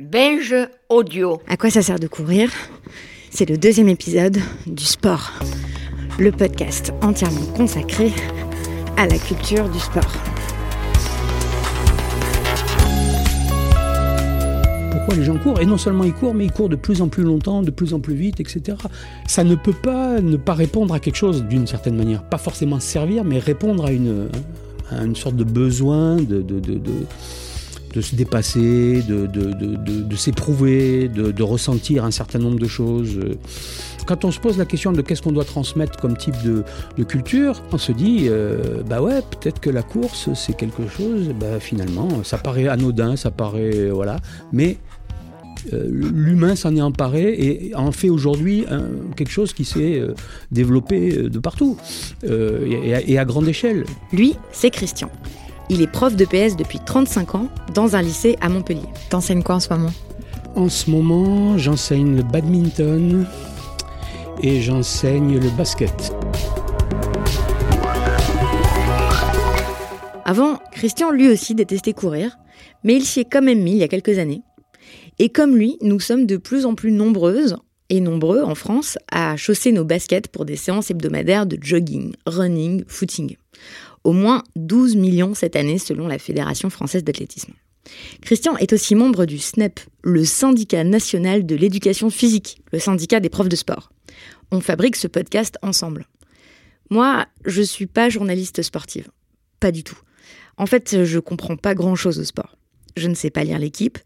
Binge Audio. À quoi ça sert de courir? C'est le deuxième épisode du sport, le podcast entièrement consacré à la culture du sport. Pourquoi les gens courent? Et non seulement ils courent, mais ils courent de plus en plus longtemps, de plus en plus vite, etc. Ça ne peut pas ne pas répondre à quelque chose d'une certaine manière. Pas forcément servir, mais répondre à une, à une sorte de besoin de, de, de, de de se dépasser, de, de, de, de s'éprouver, de, ressentir un certain nombre de choses. Quand on se pose la question de qu'est-ce qu'on doit transmettre comme type de, culture, on se dit, euh, bah ouais, peut-être que la course, c'est quelque chose, bah finalement, ça paraît anodin, ça paraît, voilà, mais euh, l'humain s'en est emparé et en fait aujourd'hui quelque chose qui s'est euh, développé de partout et, à grande échelle. Lui, c'est Christian. Il est prof de PS depuis 35 ans dans un lycée à Montpellier. T'enseignes quoi en ce moment? En ce moment, j'enseigne le badminton et j'enseigne le basket. Avant, Christian lui aussi détestait courir, mais il s'y est quand même mis il y a quelques années. Et comme lui, nous sommes de plus en plus nombreuses et nombreux en France à chausser nos baskets pour des séances hebdomadaires de jogging, running, footing. Au moins 12 millions cette année selon la Fédération française d'athlétisme. Christian est aussi membre du SNEP, le syndicat national de l'éducation physique, le syndicat des profs de sport. On fabrique ce podcast ensemble. Moi, je suis pas journaliste sportive. Pas du tout. En fait, je comprends pas grand chose au sport. Je ne sais pas lire l'équipe.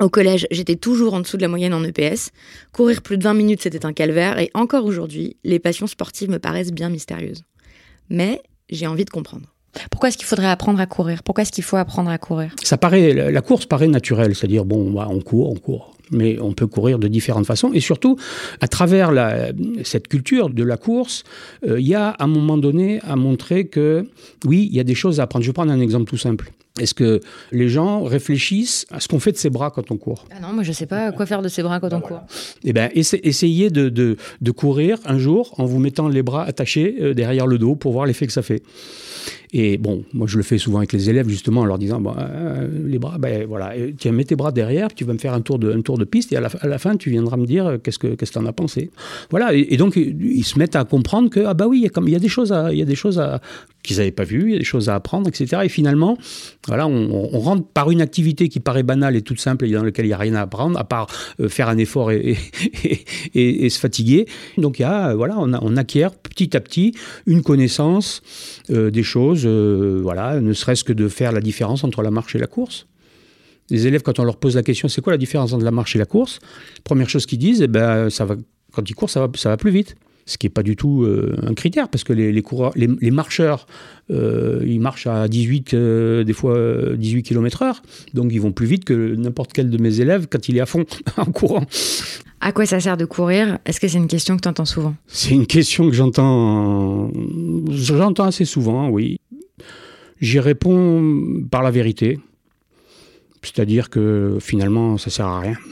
Au collège, j'étais toujours en dessous de la moyenne en EPS. Courir plus de 20 minutes, c'était un calvaire. Et encore aujourd'hui, les passions sportives me paraissent bien mystérieuses. Mais j'ai envie de comprendre. Pourquoi est-ce qu'il faudrait apprendre à courir? Pourquoi est-ce qu'il faut apprendre à courir? Ça paraît, la course paraît naturelle, c'est-à-dire bon, bah, on court, on court mais on peut courir de différentes façons. Et surtout, à travers la, cette culture de la course, euh, il y a à un moment donné à montrer que oui, il y a des choses à apprendre. Je vais prendre un exemple tout simple. Est-ce que les gens réfléchissent à ce qu'on fait de ses bras quand on court? Ah Non, moi je ne sais pas quoi faire de ses bras quand on court. Eh bien, essayez de, de, de, courir un jour en vous mettant les bras attachés euh, derrière le dos pour voir l'effet que ça fait. Et bon, moi je le fais souvent avec les élèves justement en leur disant bon, euh, les bras, ben voilà, tiens, mets tes bras derrière, tu vas me faire un tour de, un tour de piste et à la, fin tu viendras me dire euh, qu'est-ce que qu'est-ce que en as pensé. Voilà, et, donc ils se mettent à comprendre que ah bah oui, il y a, comme, il y a des choses à, il y a des choses à qu'ils n'avaient pas vues, il y a des choses à apprendre, etc. Et finalement, voilà, on, rentre par une activité qui paraît banale et toute simple et dans laquelle il n'y a rien à apprendre, à part euh, faire un effort et, et, se fatiguer. Donc y a, voilà, on, acquiert petit à petit une connaissance des choses euh, voilà, ne serait-ce que de faire la différence entre la marche et la course. Les élèves, quand on leur pose la question, c'est quoi la différence entre la marche et la course? Première chose qu'ils disent, eh ben, ça va, quand ils courent, ça va, ça va plus vite. Ce qui n'est pas du tout euh, un critère, parce que les, coureurs, les, marcheurs, euh, ils marchent à 18, des fois 18 km heure, donc ils vont plus vite que n'importe quel de mes élèves quand il est à fond en courant. À quoi ça sert de courir? Est-ce que c'est une question que tu entends souvent? C'est une question que j'entends, j'entends assez souvent, oui. J'y réponds par la vérité. C'est-à-dire que finalement, ça sert à rien.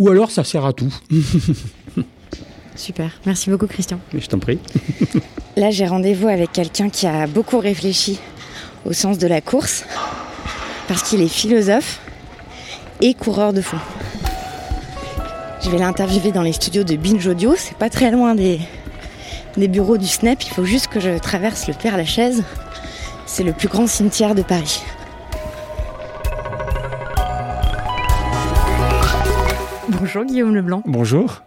Ou alors, ça sert à tout. Super. Merci beaucoup, Christian. je t'en prie. Là, j'ai rendez-vous avec quelqu'un qui a beaucoup réfléchi au sens de la course, parce qu'il est philosophe et coureur de fond. Je vais l'interviewer dans les studios de Binge Audio, c'est pas très loin des, des bureaux du SNEP. Il faut juste que je traverse le Père Lachaise. C'est le plus grand cimetière de Paris. Bonjour Guillaume Leblanc. Bonjour.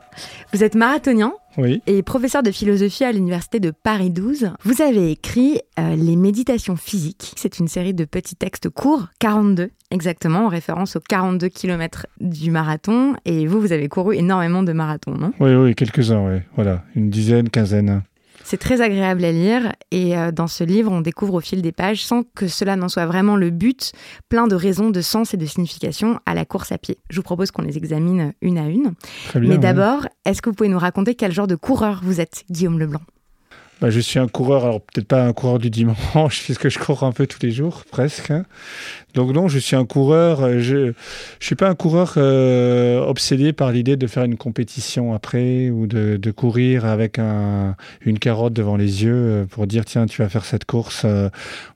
Vous êtes marathonien oui. et professeur de philosophie à l'université de Paris 12. Vous avez écrit euh, Les méditations physiques. C'est une série de petits textes courts, 42 exactement, en référence aux 42 km du marathon. Et vous, vous avez couru énormément de marathons, non? Oui, oui, quelques-uns, oui. Voilà, une dizaine, quinzaine. C'est très agréable à lire et euh, dans ce livre, on découvre au fil des pages, sans que cela n'en soit vraiment le but, plein de raisons, de sens et de signification à la course à pied. Je vous propose qu'on les examine une à une. Très bien, Mais d'abord, est-ce que vous pouvez nous raconter quel genre de coureur vous êtes, Guillaume Leblanc? Bah, je suis un coureur, alors peut-être pas un coureur du dimanche, puisque je cours un peu tous les jours, presque. Donc non, je suis un coureur, euh, je ne suis pas un coureur euh, obsédé par l'idée de faire une compétition après ou de, de courir avec un, une carotte devant les yeux euh, pour dire tiens, tu vas faire cette course. Euh,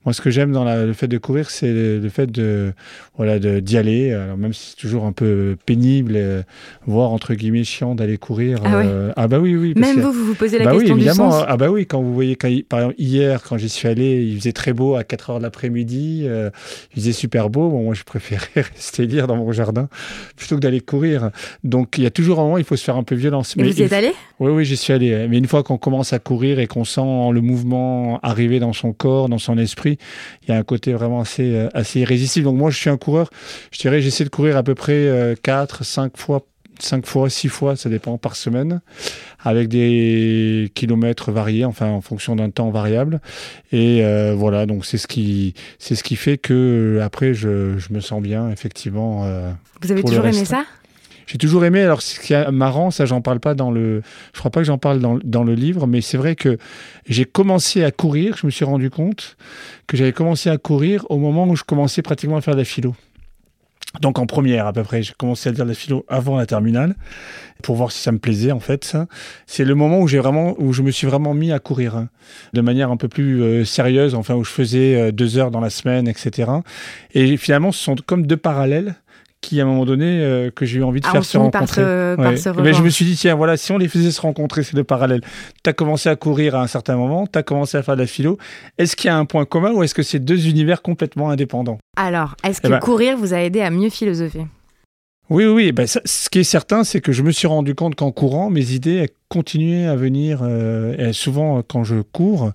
Moi, ce que j'aime dans la- le fait de courir, c'est le, le fait de voilà de- d'y aller. Alors même si c'est toujours un peu pénible, euh, voire entre guillemets chiant d'aller courir. Ah ah bah oui, oui. parce Même que- vous, vous vous posez la bah oui, question du évidemment. sens. Ah bah oui, quand vous voyez, quand par exemple, hier, quand j'y suis allé, il faisait très beau à 4 heures de l'après-midi, il faisait super beau. Bon, moi, je préférais rester lire dans mon jardin plutôt que d'aller courir. Donc, il y a toujours un moment, il faut se faire un peu violence. Et vous y êtes allé? Oui, oui, j'y suis allé. Mais une fois qu'on commence à courir et qu'on sent le mouvement arriver dans son corps, dans son esprit, il y a un côté vraiment assez, euh, assez irrésistible. Donc moi, je suis un coureur. Je dirais, j'essaie de courir à peu près 4, 5 fois, 5 fois, 6 fois, ça dépend par semaine, avec des kilomètres variés, enfin en fonction d'un temps variable. Et euh, voilà, donc c'est ce qui, c'est ce qui fait que après, je, je me sens bien, effectivement. euh, Vous avez toujours aimé ça? J'ai toujours aimé. Alors, ce qui est marrant, ça, j'en parle pas dans le. Je crois pas que j'en parle dans, dans le livre, mais c'est vrai que j'ai commencé à courir. Je me suis rendu compte que j'avais commencé à courir au moment où je commençais pratiquement à faire de la philo. Donc en première à peu près, j'ai commencé à dire la philo avant la terminale pour voir si ça me plaisait en fait. C'est le moment où j'ai vraiment, où je me suis vraiment mis à courir hein, de manière un peu plus euh, sérieuse, enfin où je faisais euh, deux heures dans la semaine, etc. Et finalement, ce sont comme deux parallèles qui à un moment donné euh, que j'ai eu envie de Ah, faire se rencontrer. par Ouais. Mais je rejoindre. me suis dit, tiens, voilà, si on les faisait se rencontrer, ces deux parallèles, tu as commencé à courir à un certain moment, tu as commencé à faire de la philo, est-ce qu'il y a un point commun ou est-ce que c'est deux univers complètement indépendants? Alors, est-ce que Eh ben- courir vous a aidé à mieux philosopher? Oui, oui, oui. Ben, ça- ce qui est certain, c'est que je me suis rendu compte qu'en courant, mes idées continuaient à venir. euh, et souvent, quand je cours,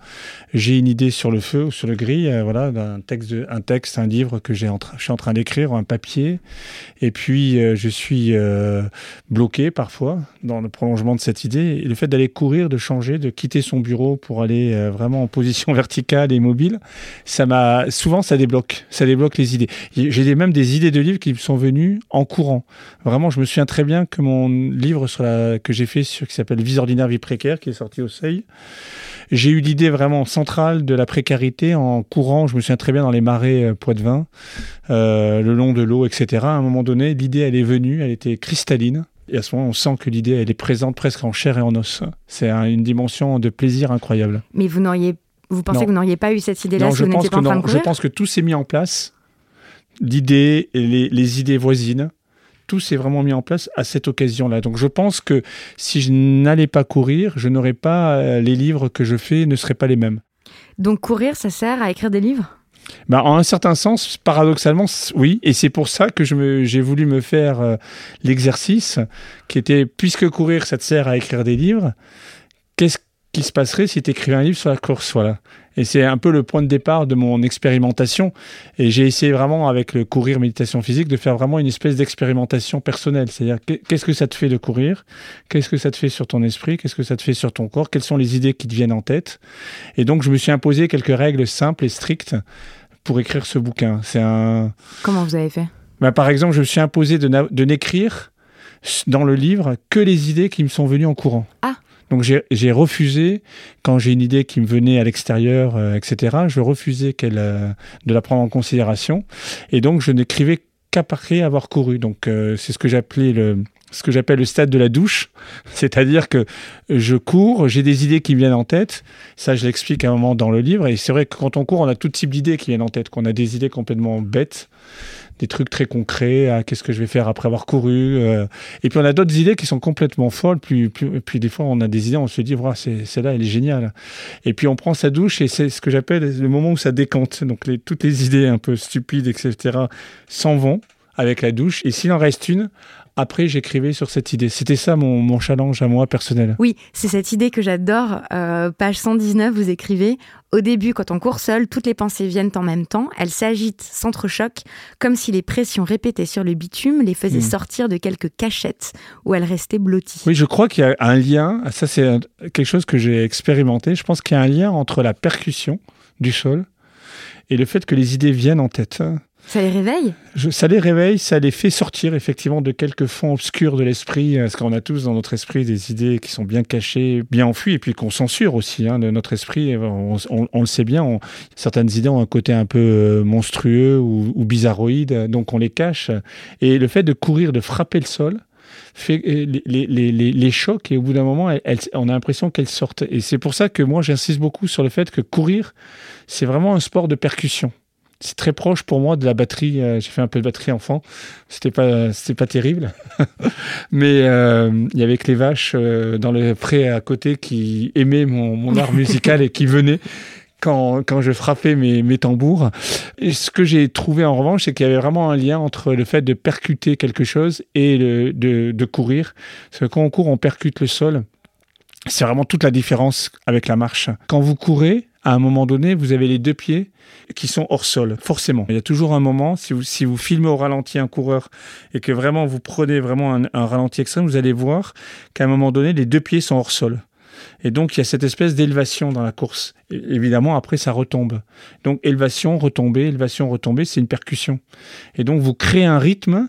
j'ai une idée sur le feu ou sur le gris, euh, voilà, d'un texte, un texte, un livre que j'ai en je suis en train d'écrire, un papier. Et puis, euh, je suis euh, bloqué parfois dans le prolongement de cette idée. Et le fait d'aller courir, de changer, de quitter son bureau pour aller vraiment en position verticale et mobile, ça m'a souvent ça débloque, ça débloque les idées. J'ai même des idées de livres qui me sont venues en courant. Vraiment, je me souviens très bien que mon livre que j'ai fait sur qui s'appelle Vie ordinaire, vie précaire, qui est sorti au Seuil, j'ai eu l'idée vraiment centrale de la précarité en courant. Je me souviens très bien dans les marais euh, Poitevin, euh, le long de l'eau, etc. À un moment donné, l'idée elle est venue, elle était cristalline. Et à ce moment, on sent que l'idée elle est présente presque en chair et en os. C'est un- une dimension de plaisir incroyable. Mais vous n'auriez, vous pensez Non. que vous n'auriez pas eu cette idée-là si je vous n'étiez pas en train non. de Je courir pense que tout s'est mis en place. L'idée et les, les idées voisines, tout s'est vraiment mis en place à cette occasion-là. Donc je pense que si je n'allais pas courir, je n'aurais pas euh, les livres que je fais ne seraient pas les mêmes. Donc courir, ça sert à écrire des livres? Ben, en un certain sens, paradoxalement, oui. Et c'est pour ça que j'ai voulu me faire euh, l'exercice qui était, puisque courir, ça te sert à écrire des livres, qu'est-ce qui se passerait si tu écrivais un livre sur la course voilà. Et c'est un peu le point de départ de mon expérimentation. Et j'ai essayé vraiment, avec le courir méditation physique, de faire vraiment une espèce d'expérimentation personnelle. C'est-à-dire, qu'est- qu'est-ce que ça te fait de courir? Qu'est-ce que ça te fait sur ton esprit? Qu'est-ce que ça te fait sur ton corps? Quelles sont les idées qui te viennent en tête? Et donc, je me suis imposé quelques règles simples et strictes pour écrire ce bouquin. C'est un. Comment vous avez fait? Bah, par exemple, je me suis imposé de, n'écrire dans le livre que les idées qui me sont venues en courant. Ah. Donc j'ai refusé, quand j'ai une idée qui me venait à l'extérieur, euh, etc., je refusais qu'elle, euh, de la prendre en considération. Et donc je n'écrivais qu'après avoir couru. Donc euh, c'est ce que j'appelais le ce que j'appelle le stade de la douche, c'est-à-dire que je cours, j'ai des idées qui me viennent en tête, ça je l'explique à un moment dans le livre, et c'est vrai que quand on court, on a tout type d'idées qui viennent en tête, qu'on a des idées complètement bêtes, des trucs très concrets, ah, qu'est-ce que je vais faire après avoir couru, euh, et puis on a d'autres idées qui sont complètement folles, puis, puis, des fois on a des idées, on se dit, voilà, celle-là, elle est géniale. Et puis on prend sa douche, et c'est ce que j'appelle le moment où ça décante, donc toutes les idées un peu stupides, etc., s'en vont avec la douche, et s'il en reste une, après j'écrivais sur cette idée. C'était ça mon, mon challenge à moi personnel. Oui, c'est cette idée que j'adore. Euh, page 119, vous écrivez Au début, quand on court seul, toutes les pensées viennent en même temps. Elles s'agitent, s'entrechoquent, comme si les pressions répétées sur le bitume les faisaient Mm. sortir de quelques cachettes où elles restaient blotties. Oui, je crois qu'il y a un lien, ça c'est quelque chose que j'ai expérimenté, je pense qu'il y a un lien entre la percussion du sol et le fait que les idées viennent en tête. Ça les réveille? Ça les réveille, ça les fait sortir effectivement de quelques fonds obscurs de l'esprit, euh, parce qu'on a tous dans notre esprit des idées qui sont bien cachées, bien enfuies, et puis qu'on censure aussi. Hein, de notre esprit, on, le sait bien, certaines idées ont un côté un peu euh, monstrueux ou, bizarroïde, donc on les cache. Et le fait de courir, de frapper le sol, fait euh, les, chocs et au bout d'un moment, on a l'impression qu'elles sortent. Et c'est pour ça que moi, j'insiste beaucoup sur le fait que courir, c'est vraiment un sport de percussion. C'est très proche pour moi de la batterie. Euh, J'ai fait un peu de batterie enfant. C'était pas, c'était pas terrible. Mais euh, il y avait que les vaches euh, dans le pré à côté qui aimaient mon, art musical et qui venaient quand, quand je frappais mes, tambours. Et ce que j'ai trouvé en revanche, c'est qu'il y avait vraiment un lien entre le fait de percuter quelque chose et de, de courir. Parce que quand on court, on percute le sol. C'est vraiment toute la différence avec la marche. Quand vous courez, à un moment donné, vous avez les deux pieds qui sont hors sol, forcément. Il y a toujours un moment, si vous, si vous filmez au ralenti un coureur et que vraiment vous prenez vraiment un, ralenti extrême, vous allez voir qu'à un moment donné, les deux pieds sont hors sol. Et donc, il y a cette espèce d'élévation dans la course. Évidemment, après, ça retombe. Donc, élévation, retombée, élévation, retombée, c'est une percussion. Et donc, vous créez un rythme.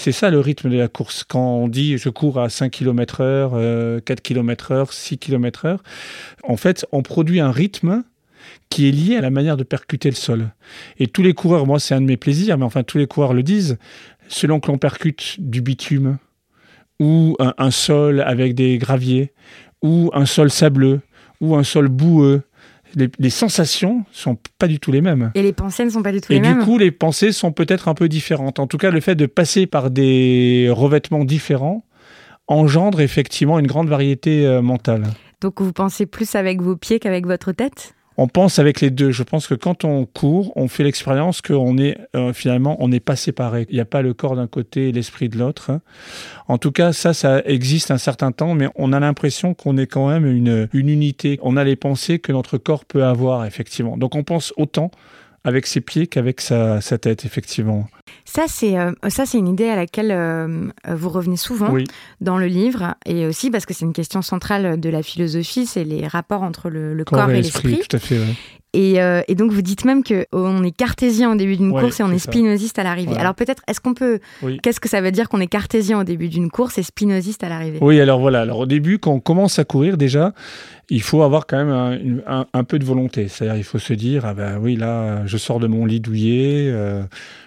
C'est ça le rythme de la course. Quand on dit je cours à 5 km heure, euh, 4 km heure, 6 km heure, en fait, on produit un rythme qui est lié à la manière de percuter le sol. Et tous les coureurs, moi c'est un de mes plaisirs, mais enfin tous les coureurs le disent, selon que l'on percute du bitume, ou un sol avec des graviers, ou un sol sableux, ou un sol boueux, les, les sensations sont pas du tout les mêmes. Et les pensées ne sont pas du tout Et les du mêmes. coup, les pensées sont peut-être un peu différentes. En tout cas, le fait de passer par des revêtements différents engendre effectivement une grande variété euh, mentale. Donc vous pensez plus avec vos pieds qu'avec votre tête? On pense avec les deux. Je pense que quand on court, on fait l'expérience qu'on est euh, finalement, on n'est pas séparé. Il n'y a pas le corps d'un côté et l'esprit de l'autre. hein. En tout cas, ça, ça existe un certain temps, mais on a l'impression qu'on est quand même une, une unité. On a les pensées que notre corps peut avoir, effectivement. Donc on pense autant avec ses pieds qu'avec sa, sa tête, effectivement. Ça, c'est euh, une idée à laquelle euh, vous revenez souvent Oui. dans le livre, et aussi parce que c'est une question centrale de la philosophie, c'est les rapports entre le, le corps, et l'esprit. tout à fait. ouais. Et, euh, et donc vous dites même que on est cartésien au début d'une Ouais, course et on est ça. spinoziste à l'arrivée. Ouais. Alors peut-être, est-ce qu'on peut, qu'est-ce que ça veut dire qu'on est cartésien au début d'une course et spinoziste à l'arrivée? Oui, alors voilà. Alors au début, quand on commence à courir, déjà, il faut avoir quand même un, une- un- un peu de volonté. C'est-à-dire, il faut se dire, ah ben oui, là, je sors de mon lit douillet, euh,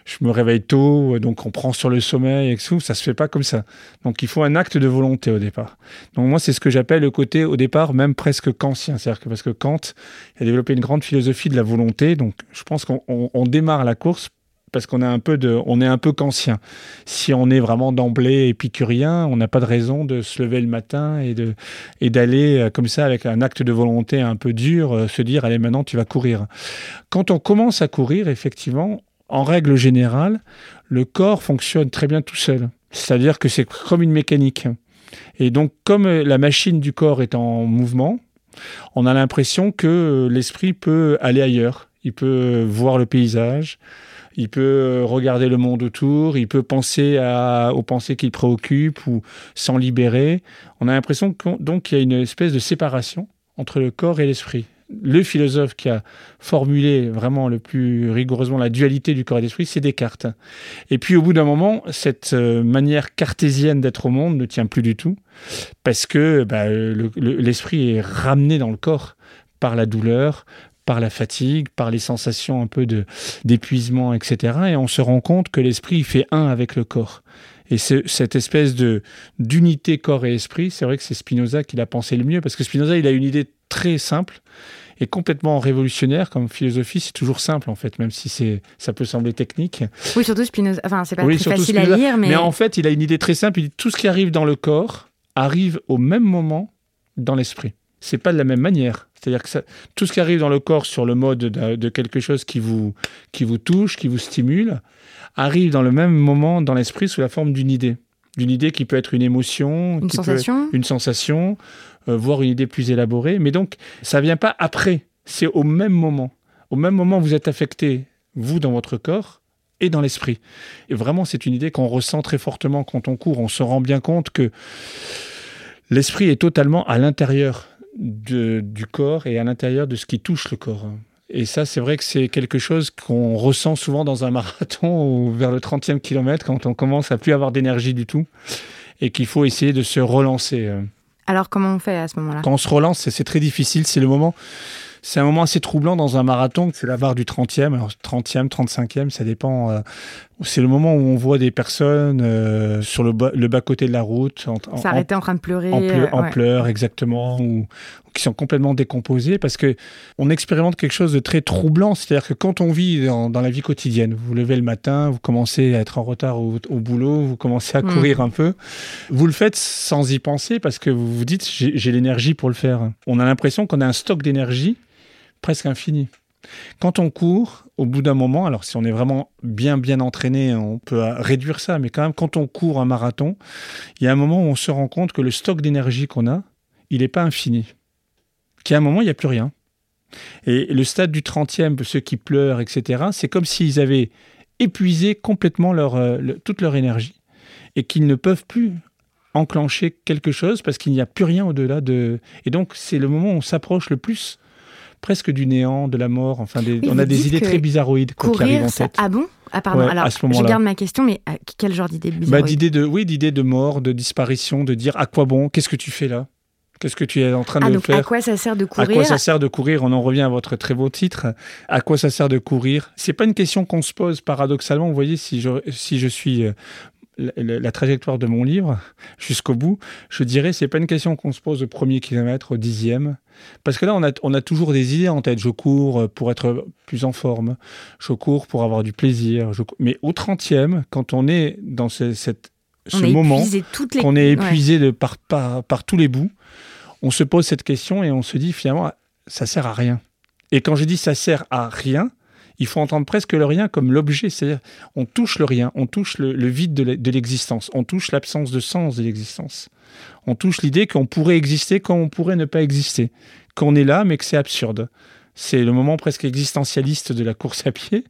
je me réveille tôt, donc on prend sur le sommeil et tout. Ça se fait pas comme ça. Donc il faut un acte de volonté au départ. Donc moi, c'est ce que j'appelle le côté au départ même presque kantien. C'est-à-dire que parce que Kant a développé une grande philosophie de la volonté. Donc je pense qu'on on- on démarre la course parce qu'on a un peu de, on est un peu kantien. Si on est vraiment d'emblée épicurien, on n'a pas de raison de se lever le matin et de et d'aller euh, comme ça avec un acte de volonté un peu dur, euh, se dire allez maintenant tu vas courir. Quand on commence à courir, effectivement, en règle générale, le corps fonctionne très bien tout seul. C'est-à-dire que c'est comme une mécanique. Et donc comme euh, la machine du corps est en mouvement, on a l'impression que euh, l'esprit peut aller ailleurs. Il peut euh, voir le paysage, il peut regarder le monde autour, il peut penser aux pensées qui le préoccupent ou s'en libérer. On a l'impression qu'il y a une espèce de séparation entre le corps et l'esprit. Le philosophe qui a formulé vraiment le plus rigoureusement la dualité du corps et de l'esprit, c'est Descartes. Et puis au bout d'un moment, cette euh, manière cartésienne d'être au monde ne tient plus du tout, parce que bah, le- le- l'esprit est ramené dans le corps par la douleur, par la fatigue, par les sensations un peu d'épuisement, etc. Et on se rend compte que l'esprit fait un avec le corps. Et ce- cette espèce de d'unité corps et esprit, c'est vrai que c'est Spinoza qui l'a pensé le mieux, parce que Spinoza, il a une idée très simple et complètement révolutionnaire comme philosophie. C'est toujours simple en fait, même si c'est ça peut sembler technique. Oui, surtout Spinoza. Enfin, c'est pas Oui, très facile Spinoza. à lire, mais, Mais en fait, il a une idée très simple. Il dit tout ce qui arrive dans le corps arrive au même moment dans l'esprit. C'est pas de la même manière. C'est-à-dire que ça- tout ce qui arrive dans le corps sur le mode de, de quelque chose qui vous, qui vous touche, qui vous stimule, arrive dans le même moment dans l'esprit sous la forme d'une idée. D'une idée qui peut être une émotion, une qui peut- sensation. une sensation, euh, voire une idée plus élaborée. Mais donc, ça vient pas après. C'est au même moment. Au même moment, vous êtes affecté, vous, dans votre corps et dans l'esprit. Et vraiment, c'est une idée qu'on ressent très fortement quand on court. On se rend bien compte que l'esprit est totalement à l'intérieur du corps et à l'intérieur de ce qui touche le corps. Et ça, c'est vrai que c'est quelque chose qu'on ressent souvent dans un marathon ou vers le 30e kilomètre quand on commence à plus avoir d'énergie du tout et qu'il faut essayer de se relancer. euh. Alors comment on fait à ce moment-là? Quand on se relance, c'est- très difficile. C'est le moment. C'est un moment assez troublant dans un marathon. C'est la barre du 30e. Alors 30e, 35e, ça dépend. euh, c'est le moment où on voit des personnes euh, sur le bas, le bas-côté de la route, en, en- S'arrêter en train de pleurer. en, pleu- euh, en ouais. pleurs, exactement, ou qui sont complètement décomposés, parce que on expérimente quelque chose de très troublant. C'est-à-dire que quand on vit dans, dans la vie quotidienne, vous vous levez le matin, vous commencez à être en retard au, au boulot, vous commencez à Mm. courir un peu, vous le faites sans y penser, parce que vous vous dites, j'ai l'énergie pour le faire. On a l'impression qu'on a un stock d'énergie presque infini. Quand on court, au bout d'un moment, alors si on est vraiment bien bien entraîné, on peut réduire ça, mais quand même quand on court un marathon, il y a un moment où on se rend compte que le stock d'énergie qu'on a, il n'est pas infini. Qu'à un moment, il n'y a plus rien. Et le stade du 30e, ceux qui pleurent, etc., c'est comme s'ils avaient épuisé complètement leur, euh, le- toute leur énergie et qu'ils ne peuvent plus enclencher quelque chose parce qu'il n'y a plus rien au-delà de... Et donc, c'est le moment où on s'approche le plus presque du néant, de la mort. Enfin, des- Oui, on a des idées très bizarroïdes quoi, qui arrivent Courir, en ça... tête. ah bon? Ah pardon, Ouais, alors à ce je garde ma question, mais euh, quel genre d'idée Bah, d'idées de, oui, d'idées de mort, de disparition, de dire à quoi bon, qu'est-ce que tu fais là? Qu'est-ce que tu es en train Ah de donc faire à quoi ça sert de À courir quoi ça sert de courir On en revient à votre très beau titre. À quoi ça sert de courir C'est pas une question qu'on se pose paradoxalement. Vous voyez, si je, si je suis euh, la, la- la trajectoire de mon livre jusqu'au bout, je dirais c'est pas une question qu'on se pose au premier kilomètre, au dixième. Parce que là, on a, on a toujours des idées en tête. Je cours pour être plus en forme. Je cours pour avoir du plaisir. Je Mais au trentième, quand on est dans ce, cette, ce moment, qu'on est Ouais. épuisé de par, par, par tous les bouts, on se pose cette question et on se dit finalement, ça sert à rien. Et quand je dis ça sert à rien, il faut entendre presque le rien comme l'objet, c'est-à-dire on touche le rien, on touche le, vide de l'existence, on touche l'absence de sens de l'existence, on touche l'idée qu'on pourrait exister quand on pourrait ne pas exister, qu'on est là mais que c'est absurde. C'est le moment presque existentialiste de la course à pied,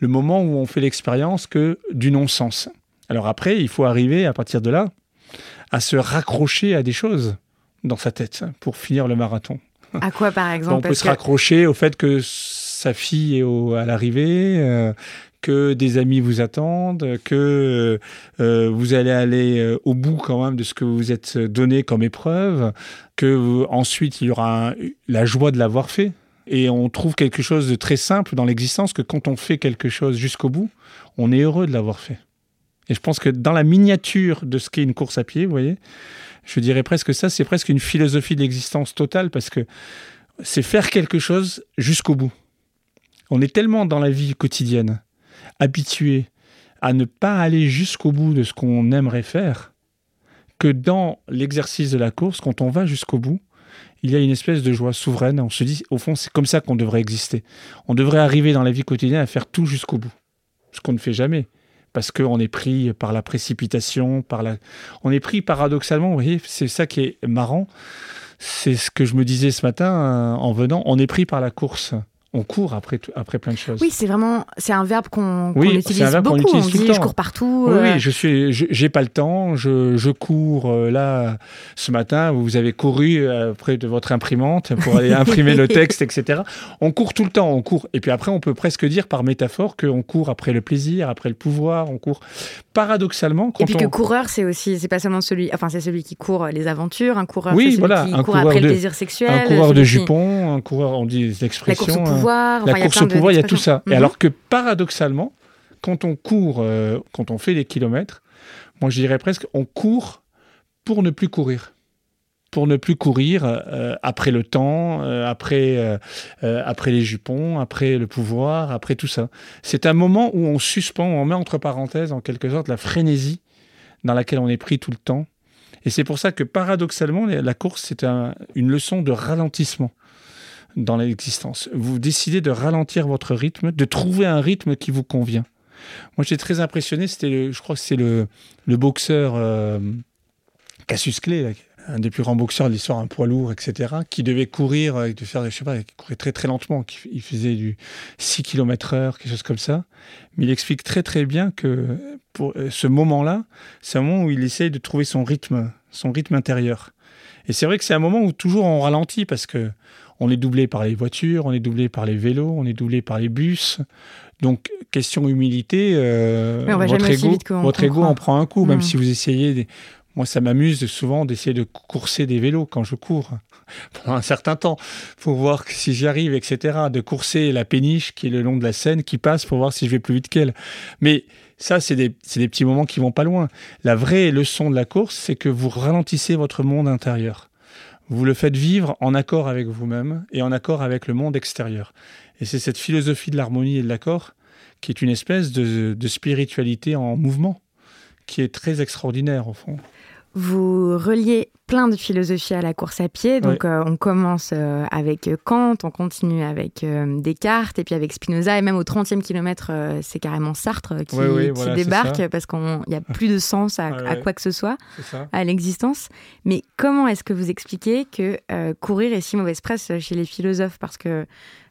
le moment où on fait l'expérience que du non-sens. Alors après, il faut arriver à partir de là à se raccrocher à des choses dans sa tête pour finir le marathon. À quoi par exemple on peut Parce se que- raccrocher au fait que sa fille est au- à l'arrivée, euh, que des amis vous attendent, que euh, vous allez aller euh, au bout quand même de ce que vous vous êtes donné comme épreuve, que euh, ensuite il y aura un- la joie de l'avoir fait. Et on trouve quelque chose de très simple dans l'existence que quand on fait quelque chose jusqu'au bout, on est heureux de l'avoir fait. Et je pense que dans la miniature de ce qu'est une course à pied, vous voyez, je dirais presque ça, c'est presque une philosophie de l'existence totale parce que c'est faire quelque chose jusqu'au bout. On est tellement dans la vie quotidienne habitué à ne pas aller jusqu'au bout de ce qu'on aimerait faire que dans l'exercice de la course, quand on va jusqu'au bout, il y a une espèce de joie souveraine. On se dit, au fond, c'est comme ça qu'on devrait exister. On devrait arriver dans la vie quotidienne à faire tout jusqu'au bout, ce qu'on ne fait jamais parce qu'on est pris par la précipitation, par la... on est pris paradoxalement, vous voyez, c'est ça qui est marrant, c'est ce que je me disais ce matin euh, en venant, on est pris par la course, on court après, tout- après plein de choses. Oui, c'est vraiment, c'est un verbe qu'on Oui, utilise verbe beaucoup. utilise on tout le dit, temps. je cours partout. Oui, euh, oui, je suis, j'ai pas le temps. Je, je cours euh, là ce matin. Vous avez couru euh, près de votre imprimante pour aller imprimer le texte, etc. On court tout le temps. On court. Et puis après, on peut presque dire par métaphore qu'on court après le plaisir, après le pouvoir. On court paradoxalement quand Et puis on que coureur, c'est aussi, c'est pas seulement celui, enfin c'est celui qui court les aventures, un coureur, Oui, c'est celui voilà, qui un court coureur après de- le plaisir sexuel, un coureur de qui- jupons, un coureur, on dit des la expressions. course. Pouvoir, la course au pouvoir, il y a tout ça. Et Mhm. alors que paradoxalement, quand on court, euh, quand on fait des kilomètres, moi je dirais presque, on court pour ne plus courir. Pour ne plus courir euh, après le temps, euh, après, euh, après les jupons, après le pouvoir, après tout ça. C'est un moment où on suspend, on met entre parenthèses en quelque sorte la frénésie dans laquelle on est pris tout le temps. Et c'est pour ça que paradoxalement, la la course, c'est un- une leçon de ralentissement dans l'existence. Vous décidez de ralentir votre rythme, de trouver un rythme qui vous convient. Moi, j'étais très impressionné. C'était, je crois que c'est le, boxeur euh, Cassius Clay, un des plus grands boxeurs de l'histoire, un poids lourd, etc., qui devait courir, euh, de faire, je sais pas, il courait très très lentement, qui- il faisait du 6 km heure, quelque chose comme ça. Mais il explique très très bien que pour euh, ce moment-là, c'est un moment où il essaye de trouver son rythme, son rythme intérieur. Et c'est vrai que c'est un moment où toujours on ralentit parce que On est doublé par les voitures, on est doublé par les vélos, on est doublé par les bus. Donc, question humilité, euh, votre ego, votre ego en prend un coup, même Mm. si vous essayez. des- Moi, ça m'amuse souvent d'essayer de courser des vélos quand je cours pendant un certain temps pour voir si j'y arrive, etc. De courser la péniche qui est le long de la Seine qui passe pour voir si je vais plus vite qu'elle. Mais ça, c'est des, c'est des petits moments qui vont pas loin. La vraie leçon de la course, c'est que vous ralentissez votre monde intérieur. Vous le faites vivre en accord avec vous-même et en accord avec le monde extérieur. Et c'est cette philosophie de l'harmonie et de l'accord qui est une espèce de, spiritualité en mouvement, qui est très extraordinaire au fond. Vous reliez plein de philosophies à la course à pied. Donc, euh, on commence euh, avec Kant, on continue avec euh, Descartes, et puis avec Spinoza, et même au 30e kilomètre, euh, c'est carrément Sartre qui, Oui, oui, qui voilà, c'est débarque parce qu'il n'y a plus de sens à, quoi que ce soit, à l'existence. Mais comment est-ce que vous expliquez que euh, courir est si mauvaise presse chez les philosophes? Parce que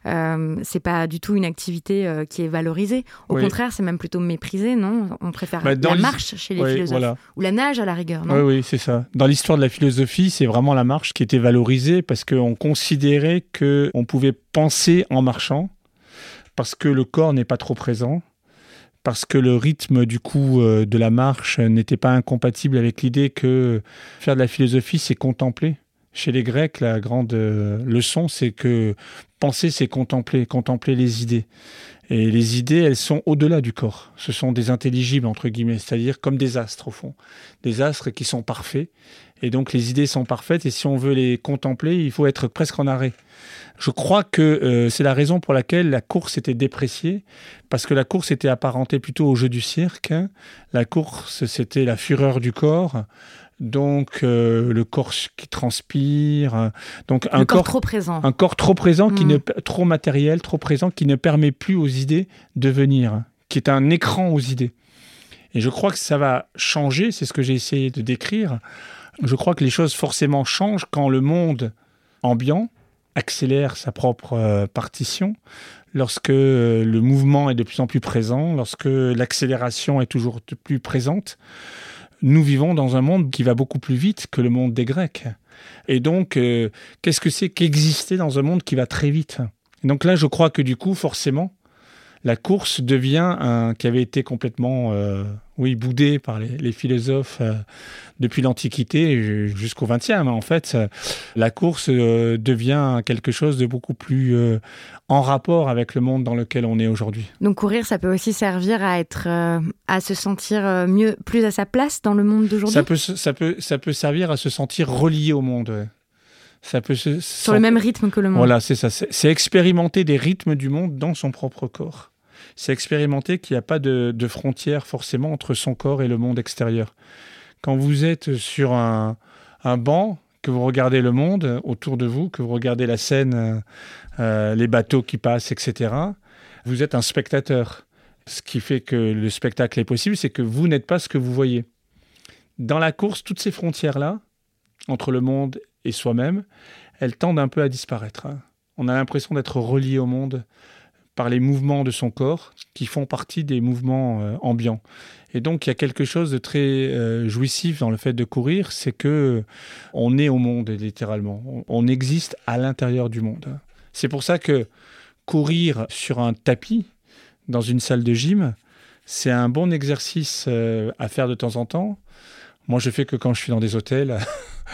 euh, c'est pas du tout une activité euh, qui est valorisée. Au Oui. contraire, c'est même plutôt méprisé, non? On préfère Bah, la marche chez les Oui, philosophes. voilà. Ou la nage à la rigueur, non? Oui, oui, c'est ça. Dans l'histoire de la philosophie, c'est vraiment la marche qui était valorisée parce qu'on considérait qu'on pouvait penser en marchant, parce que le corps n'est pas trop présent, parce que le rythme du coup euh, de la marche n'était pas incompatible avec l'idée que faire de la philosophie, c'est contempler. Chez les Grecs, la grande euh, leçon, c'est que penser, c'est contempler, contempler les idées. Et les idées, elles sont au-delà du corps. Ce sont des intelligibles, entre guillemets, c'est-à-dire comme des astres, au fond. Des astres qui sont parfaits. Et donc, les idées sont parfaites. Et si on veut les contempler, il faut être presque en arrêt. Je crois que euh, c'est la raison pour laquelle la course était dépréciée, parce que la course était apparentée plutôt au jeu du cirque. hein. La course, c'était la fureur du corps. Donc, euh, le corps qui transpire. Donc, un corps corps trop présent. un corps trop présent, qui Mm. ne, trop matériel, trop présent, qui ne permet plus aux idées de venir, qui est un écran aux idées. Et je crois que ça va changer, c'est ce que j'ai essayé de décrire. Je crois que les choses forcément changent quand le monde ambiant accélère sa propre euh, partition, lorsque euh, le mouvement est de plus en plus présent, lorsque l'accélération est toujours plus présente. Nous vivons dans un monde qui va beaucoup plus vite que le monde des Grecs. Et donc, euh, qu'est-ce que c'est qu'exister dans un monde qui va très vite? Et Donc là, je crois que du coup, forcément, la course devient un qui avait été complètement, euh, oui, boudé par les, les philosophes euh, depuis l'Antiquité ju- jusqu'au XXe. En fait, euh, la course euh, devient quelque chose de beaucoup plus euh, en rapport avec le monde dans lequel on est aujourd'hui. Donc courir, ça peut aussi servir à être, à se sentir mieux, plus à sa place dans le monde d'aujourd'hui? Ça peut, ça peut, ça peut servir à se sentir relié au monde. Ça peut se Sur le même rythme que le monde. Voilà, c'est ça. C'est expérimenter des rythmes du monde dans son propre corps. C'est expérimenter qu'il n'y a pas de, de frontière forcément entre son corps et le monde extérieur. Quand vous êtes sur un, banc, que vous regardez le monde autour de vous, que vous regardez la scène, euh, les bateaux qui passent, etc., vous êtes un spectateur. Ce qui fait que le spectacle est possible, c'est que vous n'êtes pas ce que vous voyez. Dans la course, toutes ces frontières-là, entre le monde et soi-même, elles tendent un peu à disparaître. hein. On a l'impression d'être relié au monde par les mouvements de son corps qui font partie des mouvements euh, ambiants. Et donc il y a quelque chose de très euh, jouissif dans le fait de courir, c'est que on est au monde littéralement. On, existe à l'intérieur du monde. C'est pour ça que courir sur un tapis dans une salle de gym, c'est un bon exercice euh, à faire de temps en temps. Moi, je fais que quand je suis dans des hôtels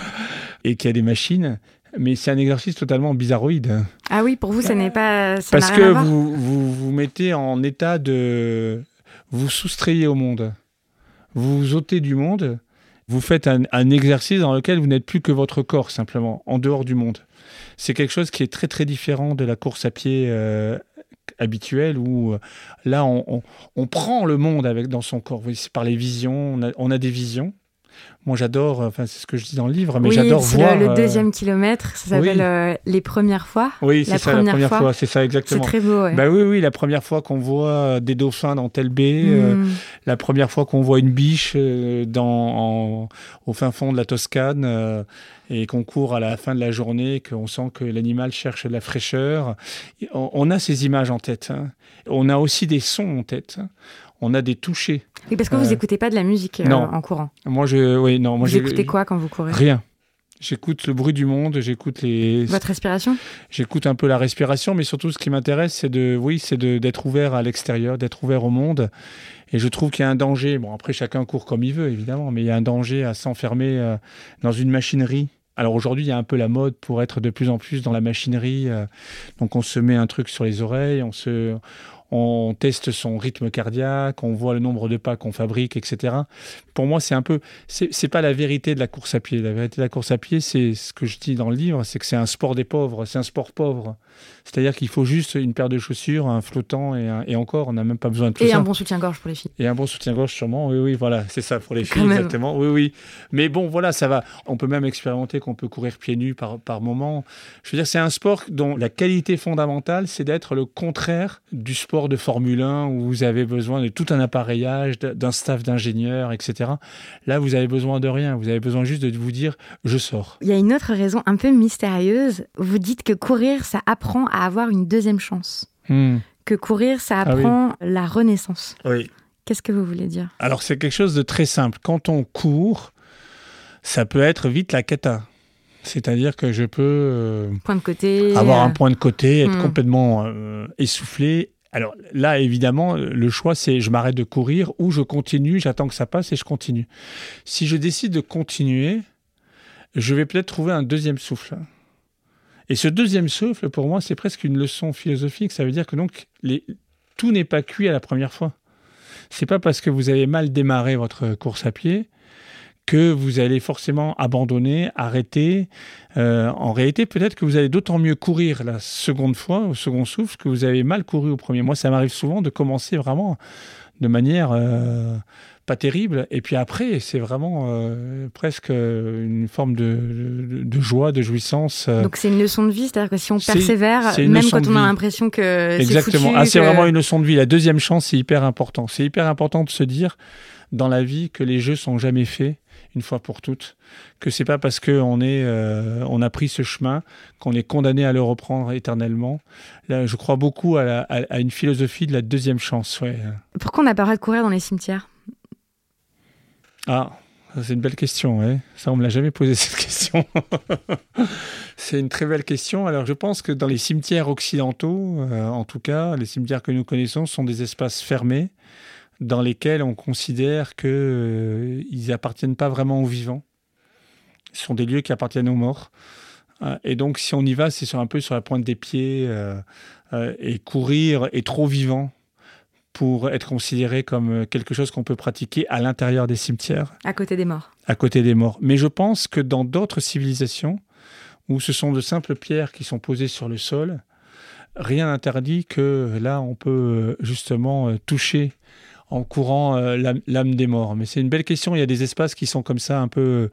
et qu'il y a des machines, mais c'est un exercice totalement bizarroïde. Ah oui, pour vous, ça n'est pas. Ça Parce rien que vous, vous vous mettez en état de... Vous soustrayez au monde. Vous vous ôtez du monde. Vous faites un, un exercice dans lequel vous n'êtes plus que votre corps, simplement, en dehors du monde. C'est quelque chose qui est très très différent de la course à pied euh, habituelle où euh, là, on, on- on prend le monde avec, dans son corps. Oui, c'est par les visions. On a, on a des visions. Moi, j'adore, enfin, c'est ce que je dis dans le livre, mais oui, j'adore c'est voir. le, le euh, deuxième kilomètre, ça s'appelle oui. euh, Les Premières fois. Oui, c'est ça, la première fois. fois, c'est ça, C'est exactement. très beau, ouais. Bah oui, oui, la première fois qu'on voit des dauphins dans telle baie, euh, Hmm. la première fois qu'on voit une biche euh, dans, en- au fin fond de la Toscane euh, et qu'on court à la fin de la journée, qu'on sent que l'animal cherche de la fraîcheur. On, on a ces images en tête. hein. On a aussi des sons en tête. On a des touchés. Oui, parce que vous Euh, n'écoutez pas de la musique euh, non. en courant. Moi, je, oui, non, moi, vous écoutez quoi quand vous courez? Rien. J'écoute le bruit du monde, j'écoute les. Votre respiration? J'écoute un peu la respiration, mais surtout ce qui m'intéresse, c'est de, oui, c'est d'être ouvert à l'extérieur, d'être ouvert au monde. Et je trouve qu'il y a un danger. Bon, après chacun court comme il veut, évidemment, mais il y a un danger à s'enfermer euh, dans une machinerie. Alors aujourd'hui, il y a un peu la mode pour être de plus en plus dans la machinerie. euh, donc on se met un truc sur les oreilles, on se, on teste son rythme cardiaque, on voit le nombre de pas qu'on fabrique, etc. Pour moi, c'est un peu, c'est pas la vérité de la course à pied. La vérité de la course à pied, c'est ce que je dis dans le livre, c'est que c'est un sport des pauvres, c'est un sport pauvre. C'est-à-dire qu'il faut juste une paire de chaussures, un flottant et, un- et encore, on n'a même pas besoin de tout Et ça. un bon soutien-gorge pour les filles. Et un bon soutien-gorge, sûrement. Oui, oui, voilà, c'est ça pour les Quand filles, même. exactement. Oui, oui. Mais bon, voilà, ça va. On peut même expérimenter qu'on peut courir pieds nus par, par moment. Je veux dire, c'est un sport dont la qualité fondamentale, c'est d'être le contraire du sport de Formule 1 où vous avez besoin de tout un appareillage, d'un staff d'ingénieurs, etc. Là, vous avez besoin de rien. Vous avez besoin juste de vous dire, je sors. Il y a une autre raison un peu mystérieuse. Vous dites que courir, ça apprend à avoir une deuxième chance. Hmm. Que courir, ça Ah oui. apprend la renaissance. Oui. Qu'est-ce que vous voulez dire? Alors, c'est quelque chose de très simple. Quand on court, ça peut être vite la cata. C'est-à-dire que je peux euh, Point de côté. avoir euh, un point de côté, être Hmm. complètement euh, essoufflé. Alors là, évidemment, le choix, c'est je m'arrête de courir ou je continue, j'attends que ça passe et je continue. Si je décide de continuer, je vais peut-être trouver un deuxième souffle. Et ce deuxième souffle, pour moi, c'est presque une leçon philosophique. Ça veut dire que donc tout n'est pas cuit à la première fois. C'est pas parce que vous avez mal démarré votre course à pied que vous allez forcément abandonner, arrêter. Euh, en réalité, peut-être que vous allez d'autant mieux courir la seconde fois, au second souffle, que vous avez mal couru au premier. Moi, ça m'arrive souvent de commencer vraiment de manière euh, pas terrible, et puis après, c'est vraiment euh, presque une forme de, de- de joie, de jouissance. Donc c'est une leçon de vie, c'est-à-dire que si on C'est- persévère, c'est même quand on a l'impression que c'est Exactement. foutu, Ah, c'est que- vraiment une leçon de vie. La deuxième chance, c'est hyper important. C'est hyper important de se dire dans la vie que les jeux sont jamais faits une fois pour toutes, que c'est pas parce que on est, euh, on a pris ce chemin qu'on est condamné à le reprendre éternellement. Là, je crois beaucoup à, la- à- à une philosophie de la deuxième chance. Ouais. Pourquoi on n'a pas le droit de courir dans les cimetières? Ah, c'est une belle question. ouais. Ça, on me l'a jamais posé cette question. c'est une très belle question. Alors, je pense que dans les cimetières occidentaux, euh, en tout cas, les cimetières que nous connaissons sont des espaces fermés dans lesquels on considère que euh, ils appartiennent pas vraiment aux vivants. Ce sont des lieux qui appartiennent aux morts. Euh, et donc, si on y va, c'est sur un peu sur la pointe des pieds euh, euh, et courir est trop vivant pour être considéré comme quelque chose qu'on peut pratiquer à l'intérieur des cimetières, à côté des morts à côté des morts. Mais je pense que dans d'autres civilisations, où ce sont de simples pierres qui sont posées sur le sol, rien n'interdit que là, on peut justement toucher en courant euh, l'âme- des morts. Mais c'est une belle question. Il y a des espaces qui sont comme ça un peu euh,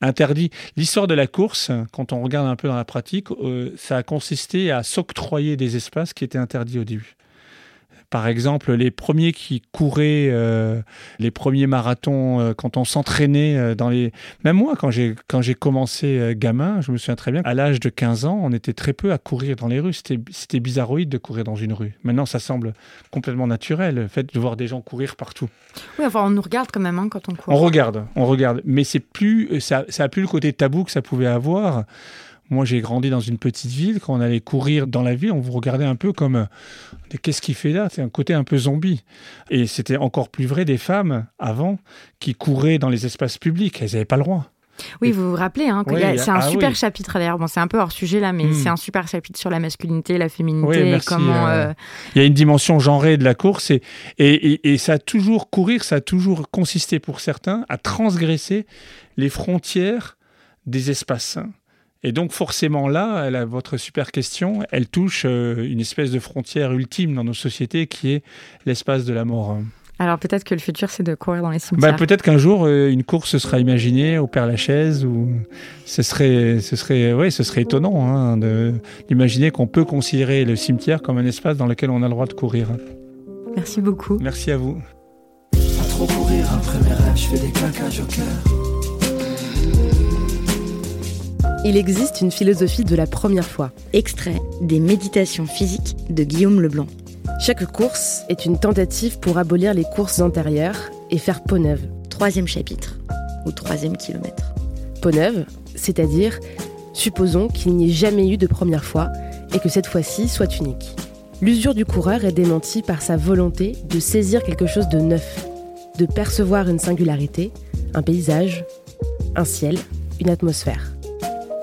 interdits. L'histoire de la course, quand on regarde un peu dans la pratique, euh, ça a consisté à s'octroyer des espaces qui étaient interdits au début. Par exemple, les premiers qui couraient euh, les premiers marathons, euh, quand on s'entraînait euh, dans les... Même moi, quand j'ai, quand j'ai commencé gamin, je me souviens très bien, à l'âge de 15 ans, on était très peu à courir dans les rues. C'était, c'était bizarroïde de courir dans une rue. Maintenant, ça semble complètement naturel, le fait de voir des gens courir partout. Oui, enfin, on nous regarde quand même hein, quand on court. On regarde, on regarde. Mais c'est plus, ça, ça a plus le côté tabou que ça pouvait avoir. Moi, j'ai grandi dans une petite ville. Quand on allait courir dans la ville, on vous regardait un peu comme euh, qu'est-ce qu'il fait là? C'est un côté un peu zombie. Et c'était encore plus vrai des femmes avant qui couraient dans les espaces publics. Elles n'avaient pas le droit. Oui, vous vous rappelez, hein, Oui, c'est un ah super oui. chapitre d'ailleurs. Bon, c'est un peu hors sujet là, mais Hmm. c'est un super chapitre sur la masculinité, la féminité, Oui, merci, comment. euh, euh, Il y a une dimension genrée de la course et, et, et- et ça a toujours courir, ça a toujours consisté pour certains à transgresser les frontières des espaces. Et donc forcément là, votre super question, elle touche euh, une espèce de frontière ultime dans nos sociétés qui est l'espace de la mort. Alors peut-être que le futur, c'est de courir dans les Bah, cimetières. peut-être qu'un jour euh, une course sera imaginée au Père Lachaise ou ce serait, ce serait, ouais, ce serait étonnant hein, de- d'imaginer qu'on peut considérer le cimetière comme un espace dans lequel on a le droit de courir. Merci beaucoup. Merci à vous. Pas trop courir après mes rêves, je fais des claquages au cœur. Il existe une philosophie de la première fois. Extrait des méditations physiques de Guillaume Leblanc. Chaque course est une tentative pour abolir les courses antérieures et faire peau neuve. Troisième chapitre, ou troisième kilomètre. Peau neuve, C'est-à-dire, supposons qu'il n'y ait jamais eu de première fois et que cette fois-ci soit unique. L'usure du coureur est démentie par sa volonté de saisir quelque chose de neuf, de percevoir une singularité, un paysage, un ciel, une atmosphère.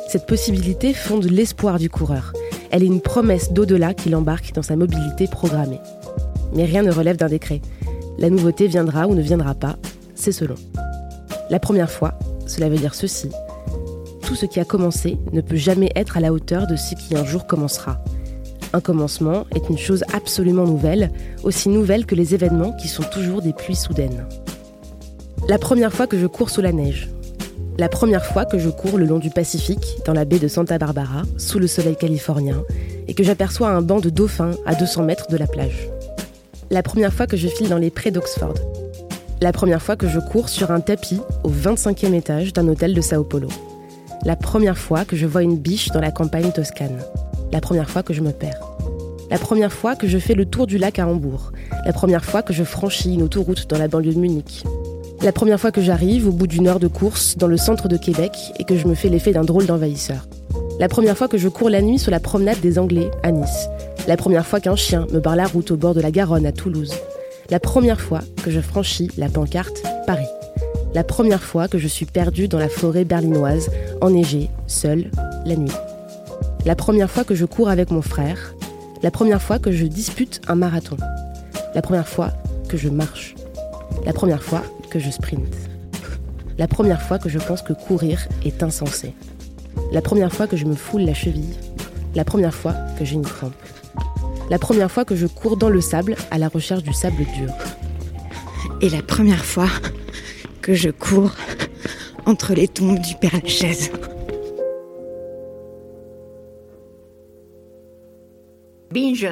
Cette possibilité fonde l'espoir du coureur. Elle est une promesse d'au-delà qu'il embarque dans sa mobilité programmée. Mais rien ne relève d'un décret. La nouveauté viendra ou ne viendra pas, c'est selon. La première fois, cela veut dire ceci. Tout ce qui a commencé ne peut jamais être à la hauteur de ce qui un jour commencera. Un commencement est une chose absolument nouvelle, aussi nouvelle que les événements qui sont toujours des pluies soudaines. La première fois que je cours sous la neige. La première fois que je cours le long du Pacifique, dans la baie de Santa Barbara, sous le soleil californien, et que j'aperçois un banc de dauphins à 200 mètres de la plage. La première fois que je file dans les prés d'Oxford. La première fois que je cours sur un tapis au 25e étage d'un hôtel de Sao Paulo. La première fois que je vois une biche dans la campagne toscane. La première fois que je me perds. La première fois que je fais le tour du lac à Hambourg. La première fois que je franchis une autoroute dans la banlieue de Munich. La première fois que j'arrive au bout d'une heure de course dans le centre de Québec et que je me fais l'effet d'un drôle d'envahisseur. La première fois que je cours la nuit sur la promenade des Anglais à Nice. La première fois qu'un chien me barre la route au bord de la Garonne à Toulouse. La première fois que je franchis la pancarte Paris. La première fois que je suis perdue dans la forêt berlinoise, enneigée, seule, la nuit. La première fois que je cours avec mon frère. La première fois que je dispute un marathon. La première fois que je marche. La première fois que je sprinte. La première fois que je pense que courir est insensé. La première fois que je me foule la cheville. La première fois que j'ai une crampe. La première fois que je cours dans le sable à la recherche du sable dur. Et la première fois que je cours entre les tombes du Père Lachaise. Binge.